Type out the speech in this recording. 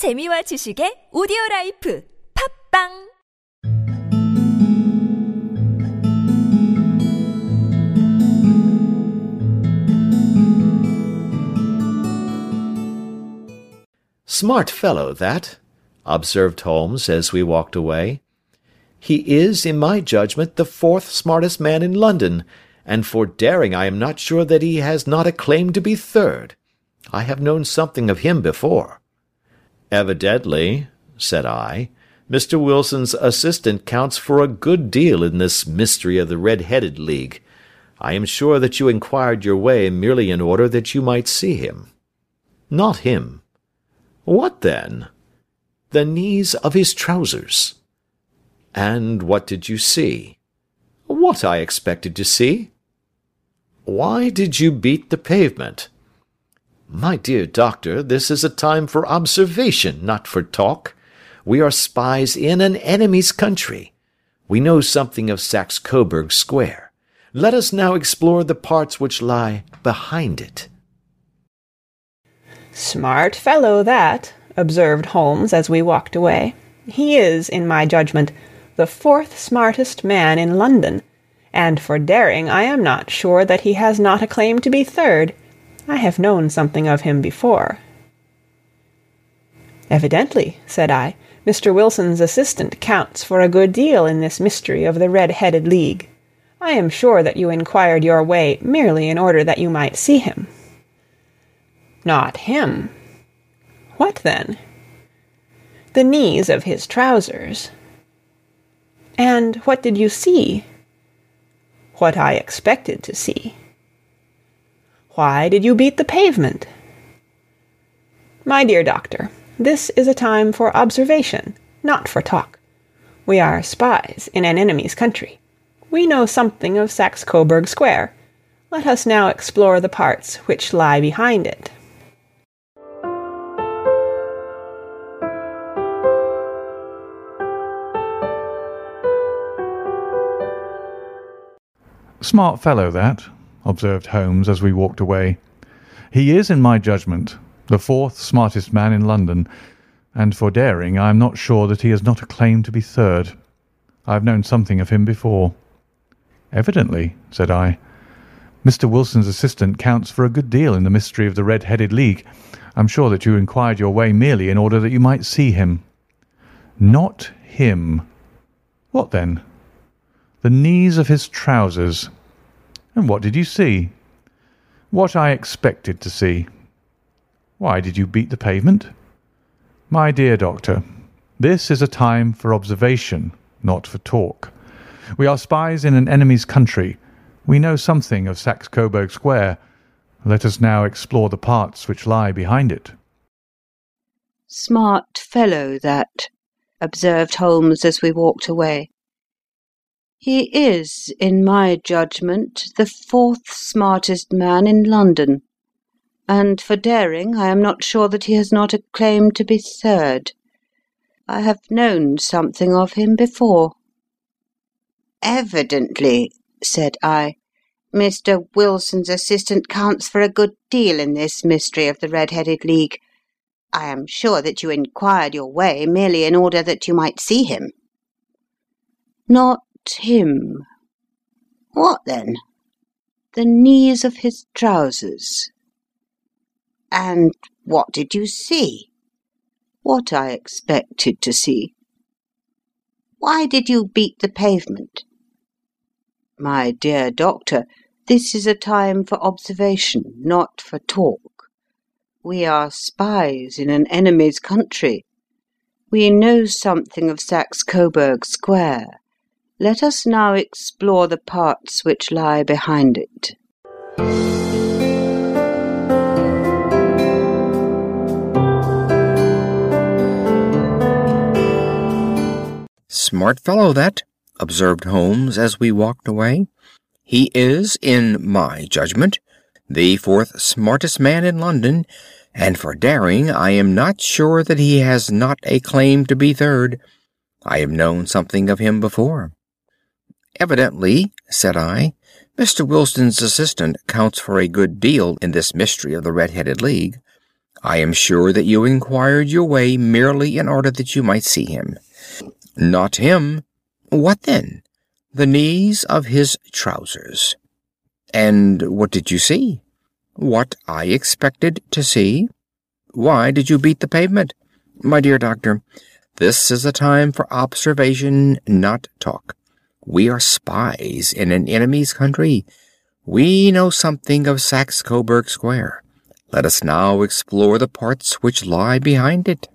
재미와 지식의 오디오 라이프 팝빵 Smart fellow, that, observed Holmes as we walked away. He is, in my judgment, the fourth smartest man in London, and for daring I am not sure that he has not a claim to be third. I have known something of him before. Evidently, said I, Mr. Wilson's assistant counts for a good deal in this mystery of the Red-Headed League. I am sure that you inquired your way merely in order that you might see him. Not him. What then? The knees of his trousers. And what did you see? What I expected to see. Why did you beat the pavement? My dear doctor, this is a time for observation, not for talk. We are spies in an enemy's country. We know something of Saxe Coburg Square. Let us now explore the parts which lie behind it. Smart fellow that, observed Holmes as we walked away. He is, in my judgment, the fourth smartest man in London, and for daring I am not sure that he has not a claim to be third. I have known something of him before. Evidently, said I, Mr. Wilson's assistant counts for a good deal in this mystery of the Red-Headed League. I am sure that you inquired your way merely in order that you might see him. Not him. What then? The knees of his trousers. And what did you see? What I expected to see. Why did you beat the pavement? My dear doctor, this is a time for observation, not for talk. We are spies in an enemy's country. We know something of Saxe Coburg Square. Let us now explore the parts which lie behind it. Smart fellow, that, observed Holmes as we walked away. He is, in my judgment, the fourth smartest man in London, and for daring I am not sure that he has not a claim to be third. I have known something of him before. Evidently, said I. Mr. Wilson's assistant counts for a good deal in the mystery of the Red-Headed League. I'm sure that you inquired your way merely in order that you might see him. Not him. What then? The knees of his trousers. And what did you see? What I expected to see. Why did you beat the pavement? My dear doctor, this is a time for observation, not for talk. We are spies in an enemy's country. We know something of Saxe Coburg Square. Let us now explore the parts which lie behind it. Smart fellow, that, observed Holmes as we walked away. He is, in my judgment, the fourth smartest man in London, and for daring I am not sure that he has not a claim to be third. I have known something of him before. Evidently, said I, Mr. Wilson's assistant counts for a good deal in this mystery of the Red-Headed League. I am sure that you inquired your way merely in order that you might see him. Not him. What then? The knees of his trousers. And what did you see? What I expected to see. Why did you beat the pavement? My dear doctor, this is a time for observation, not for talk. We are spies in an enemy's country. We know something of Saxe Coburg Square. Let us now explore the parts which lie behind it. Smart fellow, that, observed Holmes as we walked away. He is, in my judgment, the fourth smartest man in London, and for daring I am not sure that he has not a claim to be third. I have known something of him before. Evidently, said I, Mr. Wilson's assistant counts for a good deal in this mystery of the Red-Headed League. I am sure that you inquired your way merely in order that you might see him. Not him. What then? The knees of his trousers. And what did you see? What I expected to see. Why did you beat the pavement? My dear doctor, this is a time for observation, not talk. We are spies in an enemy's country. We know something of Saxe Coburg Square. Let us now explore the parts which lie behind it.